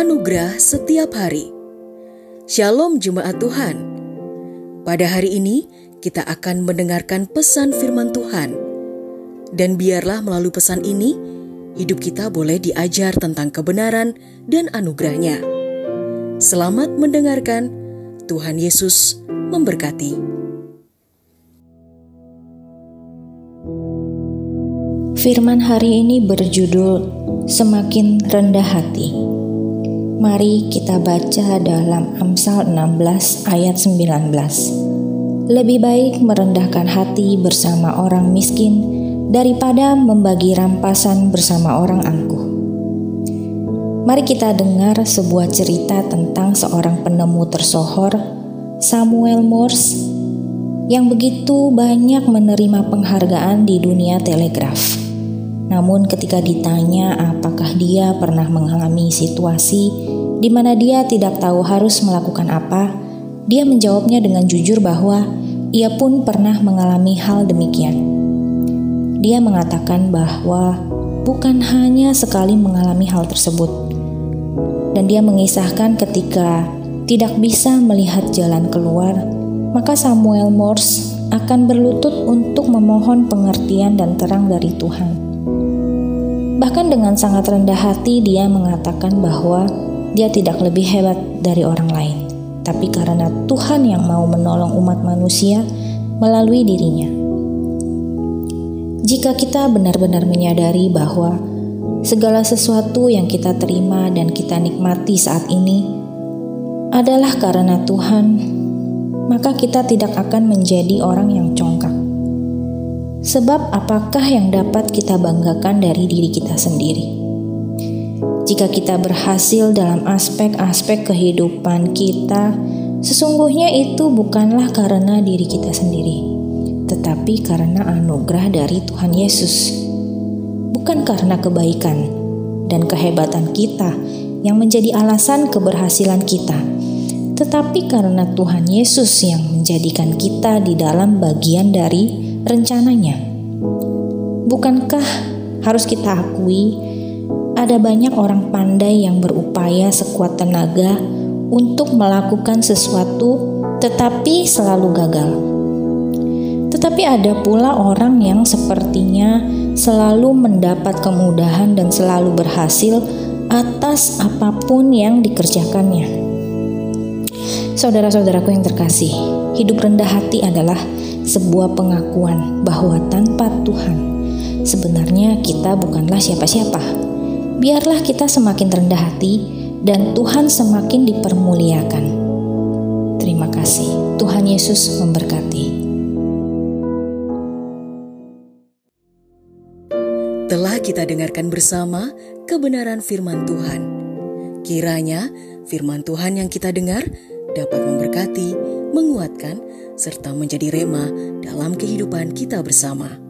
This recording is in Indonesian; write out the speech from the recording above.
Anugerah setiap hari. Shalom jemaat Tuhan. Pada hari ini kita akan mendengarkan pesan firman Tuhan. Dan biarlah melalui pesan ini hidup kita boleh diajar tentang kebenaran dan anugerahnya. Selamat mendengarkan. Tuhan Yesus memberkati. Firman hari ini berjudul Semakin Rendah Hati. Mari kita baca dalam Amsal 16 ayat 19. Lebih baik merendahkan hati bersama orang miskin daripada membagi rampasan bersama orang angkuh. Mari kita dengar sebuah cerita tentang seorang penemu tersohor, Samuel Morse, yang begitu banyak menerima penghargaan di dunia telegraf. Namun, ketika ditanya apakah dia pernah mengalami situasi di mana dia tidak tahu harus melakukan apa, dia menjawabnya dengan jujur bahwa ia pun pernah mengalami hal demikian. Dia mengatakan bahwa bukan hanya sekali mengalami hal tersebut, dan dia mengisahkan ketika tidak bisa melihat jalan keluar, maka Samuel Morse akan berlutut untuk memohon pengertian dan terang dari Tuhan. Bahkan dengan sangat rendah hati dia mengatakan bahwa dia tidak lebih hebat dari orang lain, tapi karena Tuhan yang mau menolong umat manusia melalui dirinya. Jika kita benar-benar menyadari bahwa segala sesuatu yang kita terima dan kita nikmati saat ini adalah karena Tuhan, maka kita tidak akan menjadi orang yang congkak. Sebab, apakah yang dapat kita banggakan dari diri kita sendiri? Jika kita berhasil dalam aspek-aspek kehidupan kita, sesungguhnya itu bukanlah karena diri kita sendiri, tetapi karena anugerah dari Tuhan Yesus, bukan karena kebaikan dan kehebatan kita yang menjadi alasan keberhasilan kita, tetapi karena Tuhan Yesus yang menjadikan kita di dalam bagian dari rencananya. Bukankah harus kita akui ada banyak orang pandai yang berupaya sekuat tenaga untuk melakukan sesuatu tetapi selalu gagal. Tetapi ada pula orang yang sepertinya selalu mendapat kemudahan dan selalu berhasil atas apa pun yang dikerjakannya. Saudara-saudaraku yang terkasih, hidup rendah hati adalah sebuah pengakuan bahwa tanpa Tuhan, sebenarnya kita bukanlah siapa-siapa. Biarlah kita semakin rendah hati dan Tuhan semakin dipermuliakan. Terima kasih. Tuhan Yesus memberkati. Telah kita dengarkan bersama kebenaran firman Tuhan. Kiranya firman Tuhan yang kita dengar dapat memberkati, menguatkan, serta menjadi rema dalam kehidupan kita bersama.